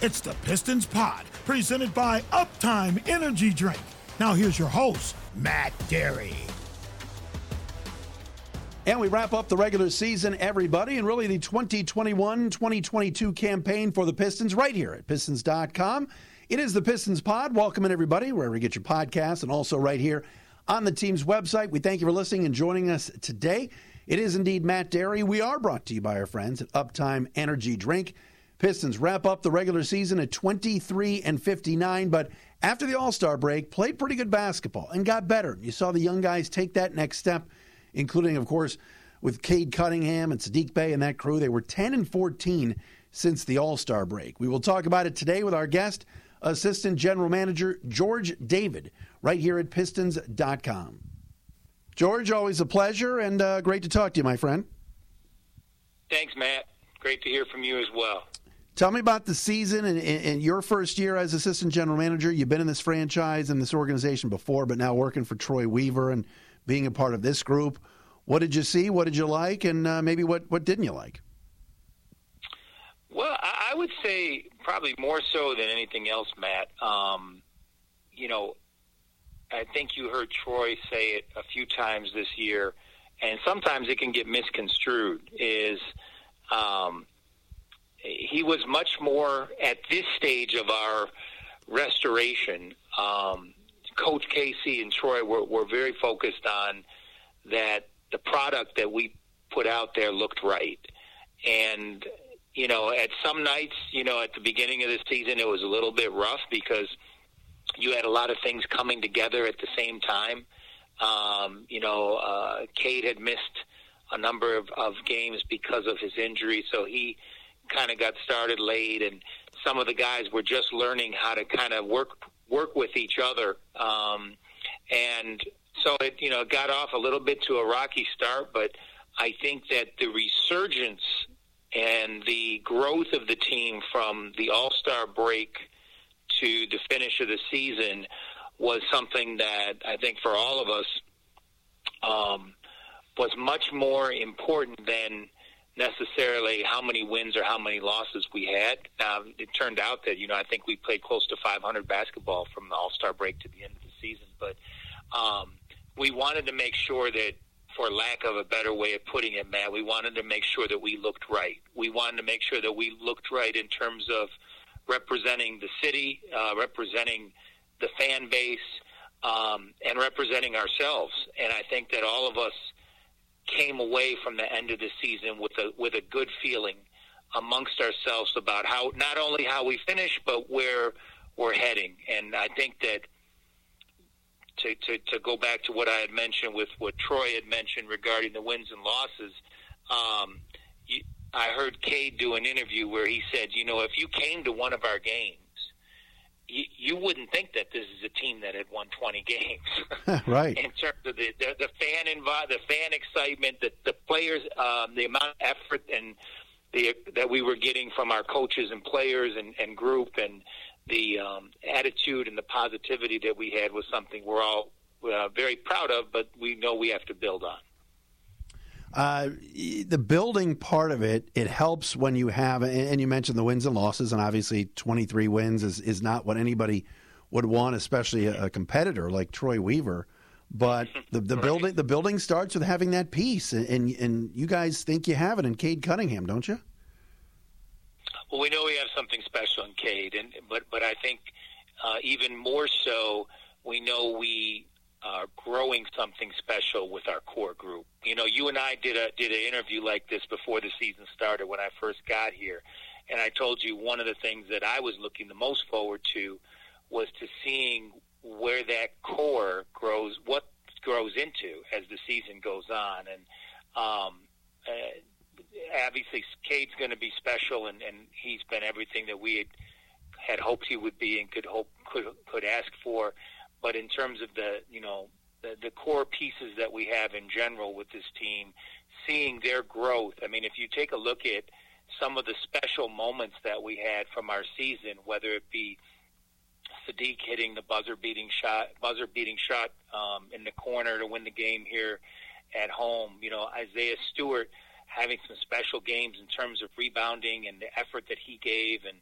It's the Pistons Pod, presented by Uptime Energy Drink. Now here's your host, Matt Dery. And we wrap up the regular season, everybody, and really the 2021 2022 campaign for the Pistons right here at Pistons.com. It is the Pistons Pod. Welcome in, everybody, wherever you get your podcasts, and also right here on the team's website. We thank you for listening and joining us today. It is indeed Matt Dery. We are brought to you by our friends at Uptime Energy Drink. Pistons wrap up the regular season at 23 and 59, but after the All Star break, played pretty good basketball and got better. You saw the young guys take that next step including, of course, with Cade Cunningham and Saddiq Bey and that crew. They were 10 and 14 since the All Star break. We will talk about it today with our guest, Assistant General Manager George David, right here at Pistons.com. George, always a pleasure and uh, great to talk to you, my friend. Thanks, Matt. Great to hear from you as well. Tell me about the season and, and, your first year as assistant general manager. You've been in this franchise and this organization before, but now working for Troy Weaver and being a part of this group. What did you see? What did you like? And uh, maybe what, what didn't you like? Well, I would say probably more so than anything else, Matt. Um, you know, I think you heard Troy say it a few times this year, and sometimes it can get misconstrued. Is um, he was much more at this stage of our restoration. Um, Coach Casey and Troy were, were very focused on that the product that we put out there looked right. And, you know, at some nights, you know, at the beginning of the season, it was a little bit rough because you had a lot of things coming together at the same time. Um, you know, uh, Cade had missed a number of, of games because of his injury, so he kind of got started late, and some of the guys were just learning how to kind of work work with each other. Um, and so it, you know, got off a little bit to a rocky start, but I think that the resurgence and the growth of the team from the All Star break to the finish of the season was something that I think for all of us um, was much more important than necessarily how many wins or how many losses we had. Um, it turned out that you know I think we played close to 500 basketball from the All Star break to the end of the season, but um, we wanted to make sure that. For lack of a better way of putting it, Matt, we wanted to make sure that we looked right. We wanted to make sure that we looked right in terms of representing the city, uh, representing the fan base, um, and representing ourselves. And I think that all of us came away from the end of the season with a with a good feeling amongst ourselves about how not only how we finish but where we're heading. And I think that to, to, to go back to what I had mentioned with what Troy had mentioned regarding the wins and losses, um, I heard Cade do an interview where he said, you know, if you came to one of our games you, you wouldn't think that this is a team that had won 20 games, right? In terms of the the, the fan invi- the fan excitement, the the players, um, the amount of effort and the that we were getting from our coaches and players and, and group, and the um, attitude and the positivity that we had was something we're all uh, very proud of, but we know we have to build on. Uh, the building part of it, it helps when you have, and you mentioned the wins and losses, and obviously 23 wins is, is not what anybody would want, especially a, a competitor like Troy Weaver. But the, the right. building the building starts with having that piece, and, and, and you guys think you have it in Cade Cunningham, don't you? Well, we know we have something special in Cade, and but but I think uh, even more so, we know we uh, growing something special with our core group. You know, you and I did a did an interview like this before the season started when I first got here, and I told you one of the things that I was looking the most forward to was to seeing where that core grows, what grows into as the season goes on, and um, uh, obviously Cade's going to be special, and, and he's been everything that we had, had hoped he would be and could hope could could ask for. But in terms of the, you know, the, the core pieces that we have in general with this team, seeing their growth. I mean, if you take a look at some of the special moments that we had from our season, whether it be Saddiq hitting the buzzer beating shot, buzzer beating shot um, in the corner to win the game here at home. You know, Isaiah Stewart having some special games in terms of rebounding and the effort that he gave, and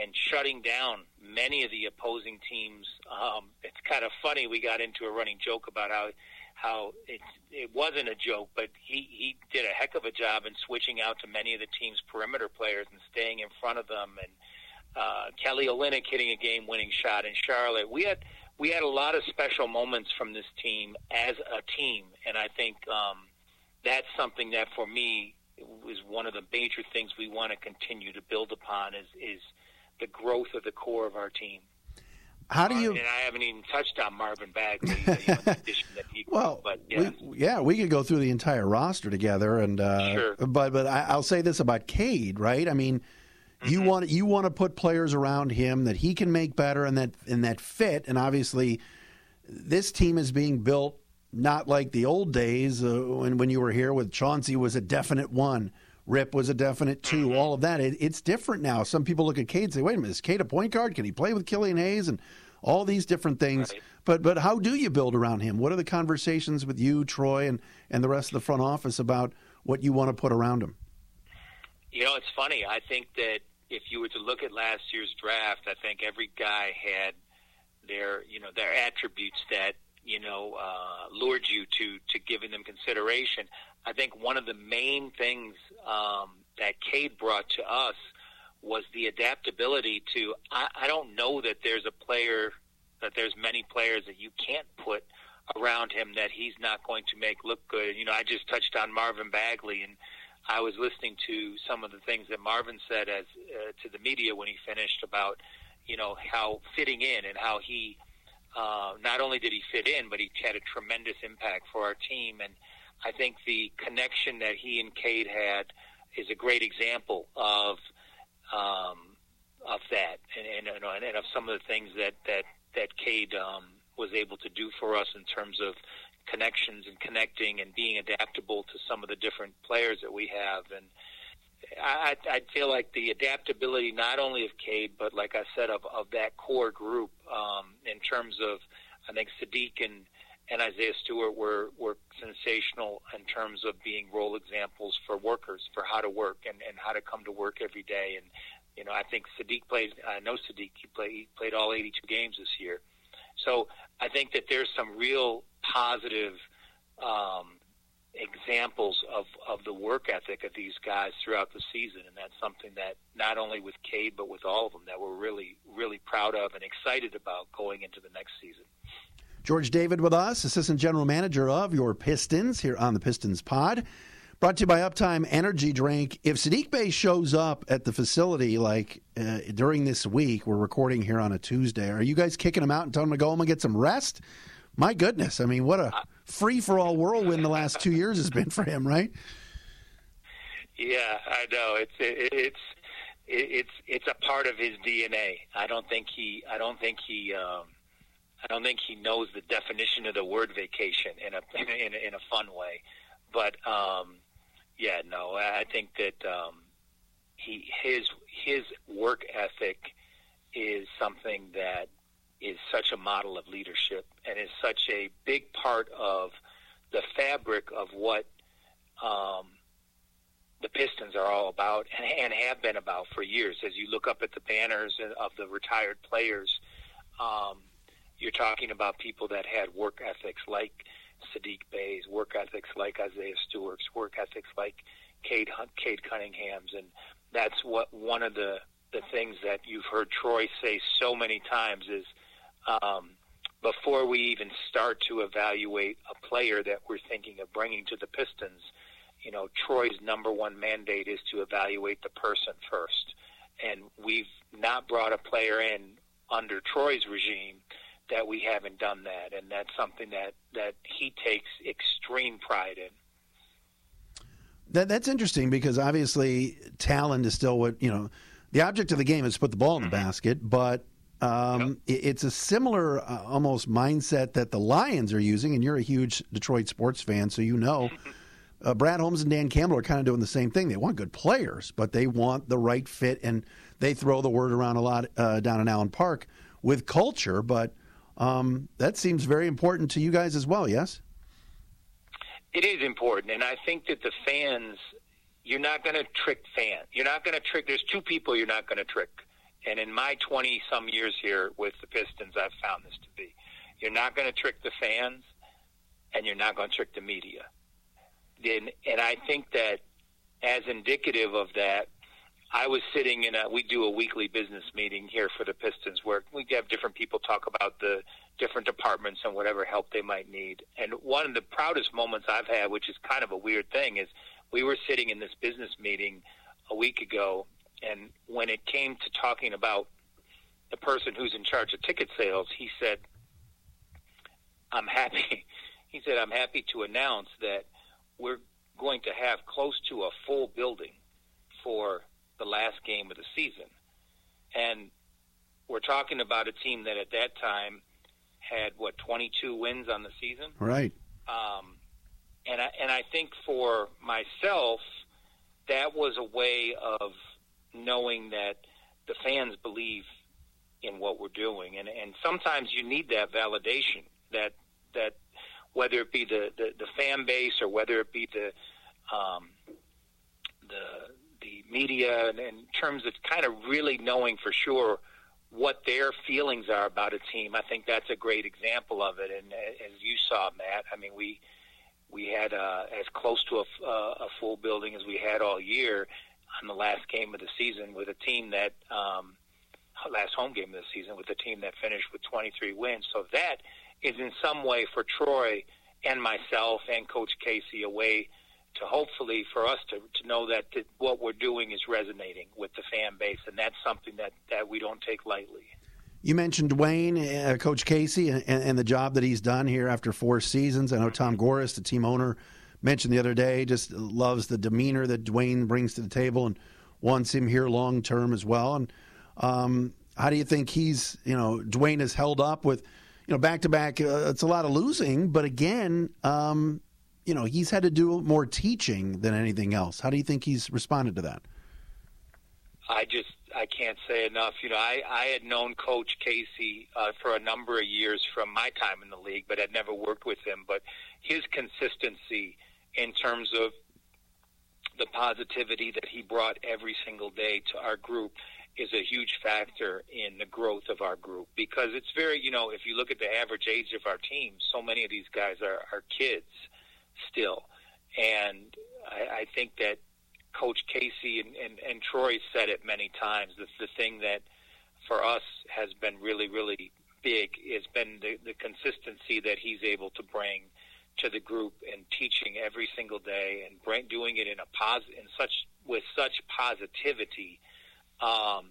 and shutting down many of the opposing teams. Um, it's kind of funny. We got into a running joke about how how it it wasn't a joke, but he he did a heck of a job in switching out to many of the team's perimeter players and staying in front of them. And uh, Kelly Olynyk hitting a game-winning shot in Charlotte. We had we had a lot of special moments from this team as a team, and I think um, that's something that for me is one of the major things we want to continue to build upon is is the growth of the core of our team. How do you? And I haven't even touched on Marvin Bagley. well, but yes. we, yeah, we could go through the entire roster together, and uh, sure. but but I, will say this about Cade, right? I mean, mm-hmm. you want you want to put players around him that he can make better, and that and that fit, and obviously, this team is being built not like the old days uh, when when you were here with Chauncey was a definite one. Rip was a definite 2 mm-hmm. All of that. It, it's different now. Some people look at Cade and say, "Wait a minute, is Cade a point guard? Can he play with Killian Hayes?" And all these different things. Right. But but how do you build around him? What are the conversations with you, Troy, and and the rest of the front office about what you want to put around him? You know, it's funny. I think that if you were to look at last year's draft, I think every guy had their you know their attributes that you know uh, lured you to to giving them consideration. I think one of the main things um, that Cade brought to us was the adaptability to. I, I don't know that there's a player that there's many players that you can't put around him that he's not going to make look good. You know, I just touched on Marvin Bagley, and I was listening to some of the things that Marvin said as uh, to the media when he finished about, you know, how fitting in and how he. Uh, not only did he fit in, but he had a tremendous impact for our team. And I think the connection that he and Cade had is a great example of um, of that, and, and, and of some of the things that that that Cade um, was able to do for us in terms of connections and connecting and being adaptable to some of the different players that we have. And I, I feel like the adaptability not only of Cade, but like I said, of, of that core group um, in terms of, I think Saddiq and and Isaiah Stewart were, were sensational in terms of being role examples for workers, for how to work and, and how to come to work every day. And, you know, I think Saddiq played, I know Saddiq, he played, he played all 82 games this year. So I think that there's some real positive um, examples of, of the work ethic of these guys throughout the season. And that's something that not only with Cade, but with all of them that we're really, really proud of and excited about going into the next season. George David with us, Assistant General Manager of your Pistons here on the Pistons Pod. Brought to you by Uptime Energy Drink. If Saddiq Bey shows up at the facility like uh, during this week, we're recording here on a Tuesday, are you guys kicking him out and telling him to go home and get some rest? My goodness. I mean, what a free for all whirlwind the last two years has been for him, right? Yeah, I know. It's it, it's it's it's a part of his DNA. I don't think he I don't think he um, I don't think he knows the definition of the word vacation in a in a, in a fun way. But um, yeah, no, I think that um, he his his work ethic is something that is such a model of leadership and is such a big part of the fabric of what um, the Pistons are all about and, and have been about for years. As you look up at the banners of the retired players, um, you're talking about people that had work ethics like Saddiq Bey's, work ethics like Isaiah Stewart's, work ethics like Cade, Cade Cunningham's, and that's what one of the the things that you've heard Troy say so many times is um, before we even start to evaluate a player that we're thinking of bringing to the Pistons, you know, Troy's number one mandate is to evaluate the person first. And we've not brought a player in under Troy's regime that we haven't done that, and that's something that that he takes extreme pride in. That that's interesting because obviously talent is still what you know. The object of the game is to put the ball in the mm-hmm. basket, but um, yep. it's a similar uh, almost mindset that the Lions are using, and you're a huge Detroit sports fan, so you know. Uh, Brad Holmes and Dan Campbell are kind of doing the same thing. They want good players, but they want the right fit, and they throw the word around a lot uh, down in Allen Park with culture. But um, that seems very important to you guys as well, yes? It is important, and I think that the fans, you're not going to trick fans. You're not going to trick. There's two people you're not going to trick. And in my 20 some years here with the Pistons, I've found this to be. You're not going to trick the fans, and you're not going to trick the media. And, and I think that as indicative of that, I was sitting in a, we do a weekly business meeting here for the Pistons where we have different people talk about the different departments and whatever help they might need. And one of the proudest moments I've had, which is kind of a weird thing, is we were sitting in this business meeting a week ago, and when it came to talking about the person who's in charge of ticket sales, he said, I'm happy. He said, I'm happy to announce that we're going to have close to a full building for the last game of the season. And we're talking about a team that at that time had what 22 wins on the season. Right. Um, and I and I think for myself, that was a way of knowing that the fans believe in what we're doing, and and sometimes you need that validation that that whether it be the the, the fan base or whether it be the um, the the media, and in terms of kind of really knowing for sure what their feelings are about a team. I think that's a great example of it. And as you saw, Matt, I mean, we we had uh, as close to a, uh, a full building as we had all year on the last game of the season with a team that um, last home game of the season with a team that finished with 23 wins. So that is in some way for Troy and myself and Coach Casey a way to hopefully for us to, to know that, what we're doing is resonating with the fan base, and that's something that, that we don't take lightly. You mentioned Dwane, uh, Coach Casey, and, and, the job that he's done here after four seasons. I know Tom Gores, the team owner, mentioned the other day, just loves the demeanor that Dwane brings to the table and wants him here long term as well. And um, how do you think he's, you know, Dwane has held up with, you know, back to back? It's a lot of losing, but again, um, you know, he's had to do more teaching than anything else. How do you think he's responded to that? I just I can't say enough. You know, I I had known Coach Casey uh, for a number of years from my time in the league, but had never worked with him. But his consistency in terms of the positivity that he brought every single day to our group is a huge factor in the growth of our group because it's very you know if you look at the average age of our team so many of these guys are are kids still. And I, I think that Coach Casey and, and, and Troy said it many times. The, the thing that for us has been really, really big has been the, the consistency that he's able to bring to the group and teaching every single day and bring, doing it in a pos in such with such positivity. Um,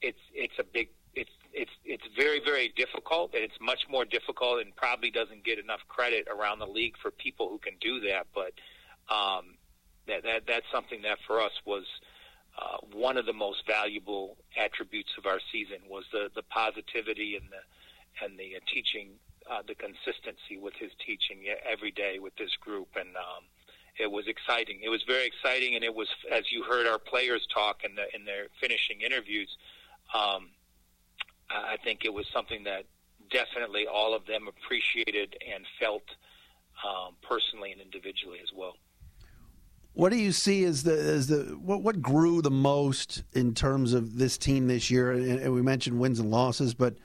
it's it's a big it's it's it's very very difficult, and it's much more difficult, and probably doesn't get enough credit around the league for people who can do that. But um, that that that's something that for us was uh, one of the most valuable attributes of our season was the the positivity and the and the uh, teaching, uh, the consistency with his teaching every day with this group, and um, it was exciting. It was very exciting, and it was as you heard our players talk in the in their finishing interviews. Um, I think it was something that definitely all of them appreciated and felt um, personally and individually as well. What do you see as the as the what what grew the most in terms of this team this year? And we mentioned wins and losses, but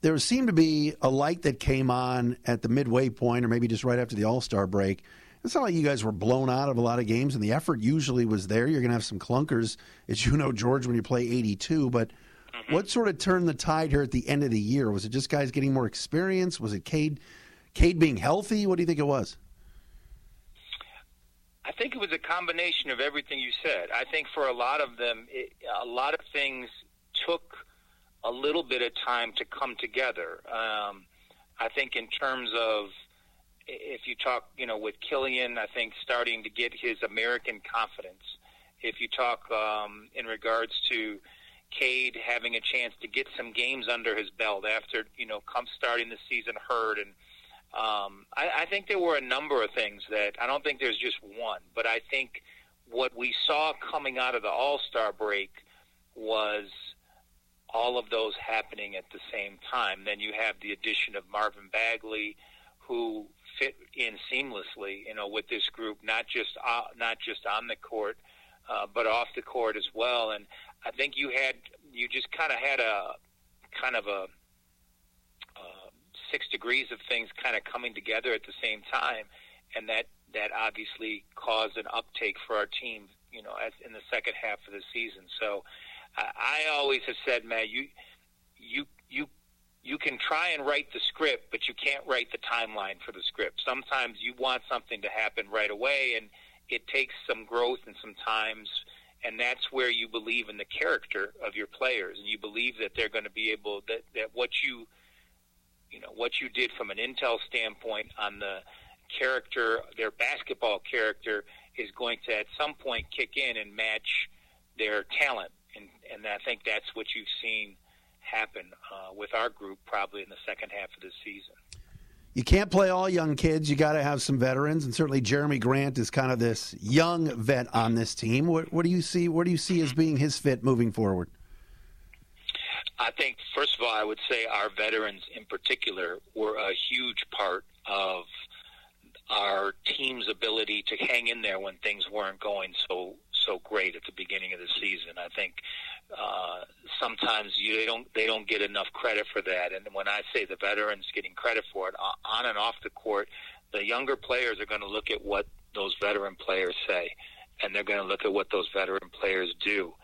there seemed to be a light that came on at the midway point, or maybe just right after the All Star break. It's not like you guys were blown out of a lot of games, and the effort usually was there. You're going to have some clunkers, as you know, George, when you play 82, but Mm-hmm. What sort of turned the tide here at the end of the year? Was it just guys getting more experience? Was it Cade, Cade being healthy? What do you think it was? I think it was a combination of everything you said. I think for a lot of them, it, a lot of things took a little bit of time to come together. Um, I think in terms of if you talk, you know, with Killian, I think starting to get his American confidence. If you talk um, in regards to Cade having a chance to get some games under his belt after you know come starting the season hurt and um, I, I think there were a number of things that I don't think there's just one, but I think what we saw coming out of the All Star break was all of those happening at the same time. Then you have the addition of Marvin Bagley, who fit in seamlessly, you know, with this group, not just uh, not just on the court, uh, but off the court as well. And I think you had you just kind of had a kind of a uh, six degrees of things kind of coming together at the same time, and that that obviously caused an uptake for our team. You know, as in the second half of the season. So, I, always have said, Matt, you you you you can try and write the script, but you can't write the timeline for the script. Sometimes you want something to happen right away, and it takes some growth and some times and that's where you believe in the character of your players and you believe that they're going to be able that that what you you know what you did from an intel standpoint on the character their basketball character is going to at some point kick in and match their talent and I think that's what you've seen happen uh, with our group probably in the second half of the season you can't play all young kids. You got to have some veterans, and certainly Jerami Grant is kind of this young vet on this team. What, what do you see? What do you see as being his fit moving forward? I think, first of all, I would say our veterans in particular were a huge part of our team's ability to hang in there when things weren't going so so great at the beginning of the season. I think uh, sometimes you, they don't they don't get enough credit for that. And when I say the veterans getting credit for it on and off the court, the younger players are going to look at what those veteran players say, and they're going to look at what those veteran players do.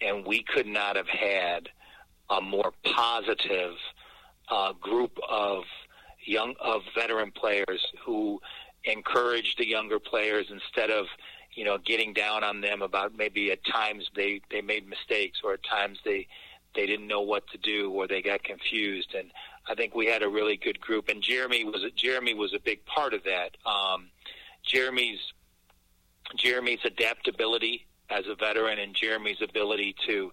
And we could not have had a more positive uh, group of young of veteran players who encourage the younger players instead of you know, getting down on them about maybe at times they they made mistakes or at times they they didn't know what to do or they got confused. And I think we had a really good group. And Jerami was a, Jerami was a big part of that. Um, Jerami's Jerami's adaptability as a veteran and Jerami's ability to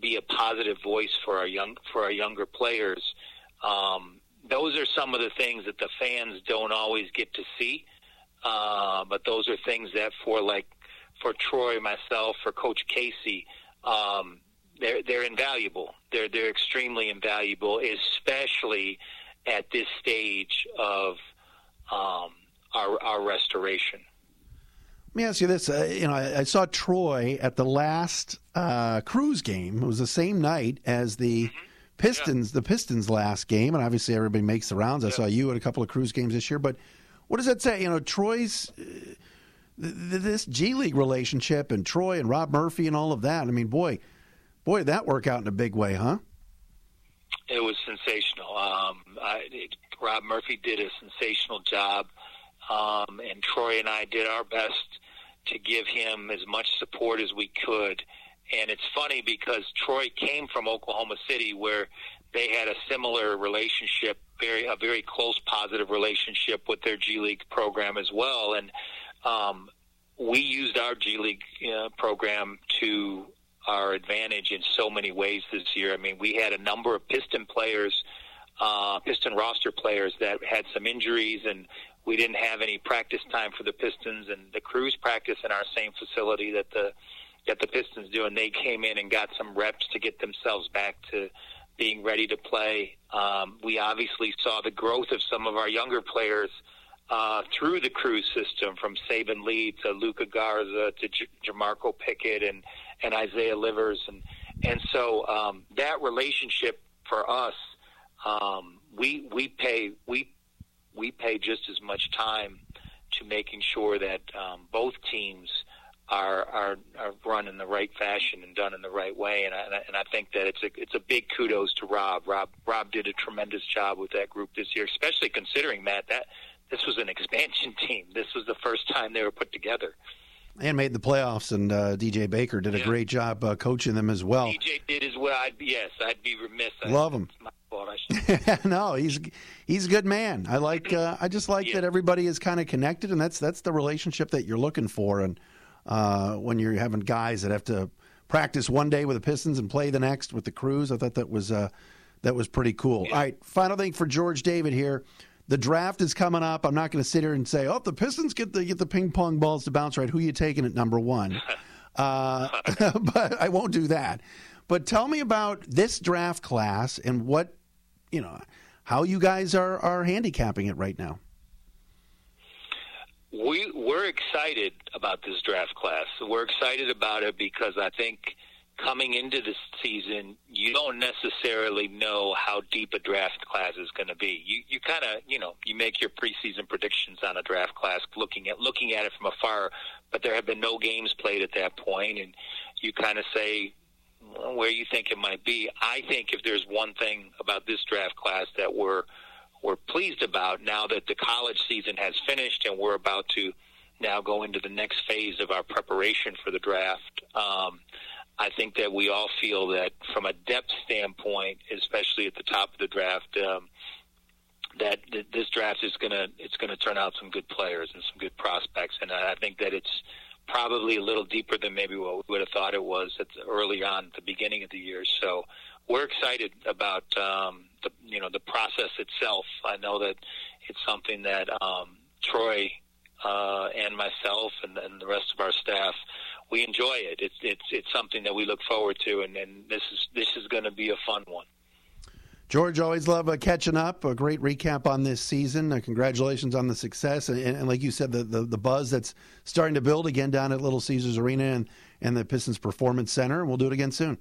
be a positive voice for our young for our younger players. Um, those are some of the things that the fans don't always get to see. Uh, but those are things that for like for Troy, myself, for Coach Casey, um, they're they're invaluable. They're they're extremely invaluable, especially at this stage of um, our our restoration. Let me ask you this: uh, you know, I, I, saw Troy at the last uh, Cruise game. It was the same night as the mm-hmm. Pistons, yeah. the Pistons' last game, and obviously everybody makes the rounds. I yeah. saw you at a couple of Cruise games this year, but what does that say? You know, Troy's uh, this G League relationship and Troy and Rob Murphy and all of that. I mean, boy, boy, that work out in a big way, huh? It was sensational. Um, I, it, Rob Murphy did a sensational job, um, and Troy and I did our best to give him as much support as we could. And it's funny because Troy came from Oklahoma City, where they had a similar relationship, very a very close, positive relationship with their G League program as well. And um, we used our G League uh, program to our advantage in so many ways this year. I mean, we had a number of Piston players, uh, Piston roster players that had some injuries, and we didn't have any practice time for the Pistons. And the Cruise practice in our same facility that the that the Pistons do, and they came in and got some reps to get themselves back to being ready to play. Um, we obviously saw the growth of some of our younger players uh, through the Cruise system, from Saben Lee to Luka Garza to J- Jamorko Pickett and and Isaiah Livers, and and so um, that relationship for us, um, we we pay we we pay just as much time to making sure that um, both teams are, are are run in the right fashion and done in the right way. And I, and I think that it's a it's a big kudos to Rob. Rob Rob did a tremendous job with that group this year, especially considering Matt that this was an expansion team. This was the first time they were put together. And made the playoffs, and uh, DJ Bakker did a great job uh, coaching them as well. DJ did as well. I'd, yes, I'd be remiss. Love him. no, he's he's a good man. I like. Uh, I just like yeah. that everybody is kind of connected, and that's that's the relationship that you're looking for. And uh, when you're having guys that have to practice one day with the Pistons and play the next with the Cruise. I thought that was uh, that was pretty cool. Yeah. All right, final thing for George David here. The draft is coming up. I'm not going to sit here and say, "Oh, the Pistons get the get the ping pong balls to bounce right." Who are you taking at number one? uh, but I won't do that. But tell me about this draft class and what you know, how you guys are are handicapping it right now we we're excited about this draft class. We're excited about it because I think coming into the season, you don't necessarily know how deep a draft class is going to be. You you kind of you know you make your preseason predictions on a draft class looking at looking at it from afar, but there have been no games played at that point, and you kind of say where you think it might be. I think if there's one thing about this draft class that we're we're pleased about now that the college season has finished and we're about to now go into the next phase of our preparation for the draft. Um, I think that we all feel that from a depth standpoint, especially at the top of the draft, um, that th- this draft is gonna it's gonna turn out some good players and some good prospects, and I think that it's probably a little deeper than maybe what we would have thought it was at the, early on at the beginning of the year. So we're excited about um, the you know the process itself. I know that it's something that um, Troy uh, and myself and, and the rest of our staff we enjoy it. It's it's it's something that we look forward to, and, and this is this is going to be a fun one. George, always love uh, catching up. A great recap on this season. Uh, congratulations on the success, and, and, like you said, the, the, the buzz that's starting to build again down at Little Caesars Arena and and the Pistons Performance Center. We'll do it again soon.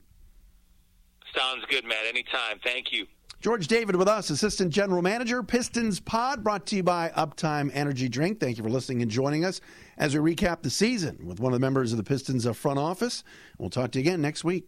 Sounds good, Matt. Anytime. Thank you. George David with us, Assistant General Manager, Pistons Pod, brought to you by Uptime Energy Drink. Thank you for listening and joining us as we recap the season with one of the members of the Pistons front office. We'll talk to you again next week.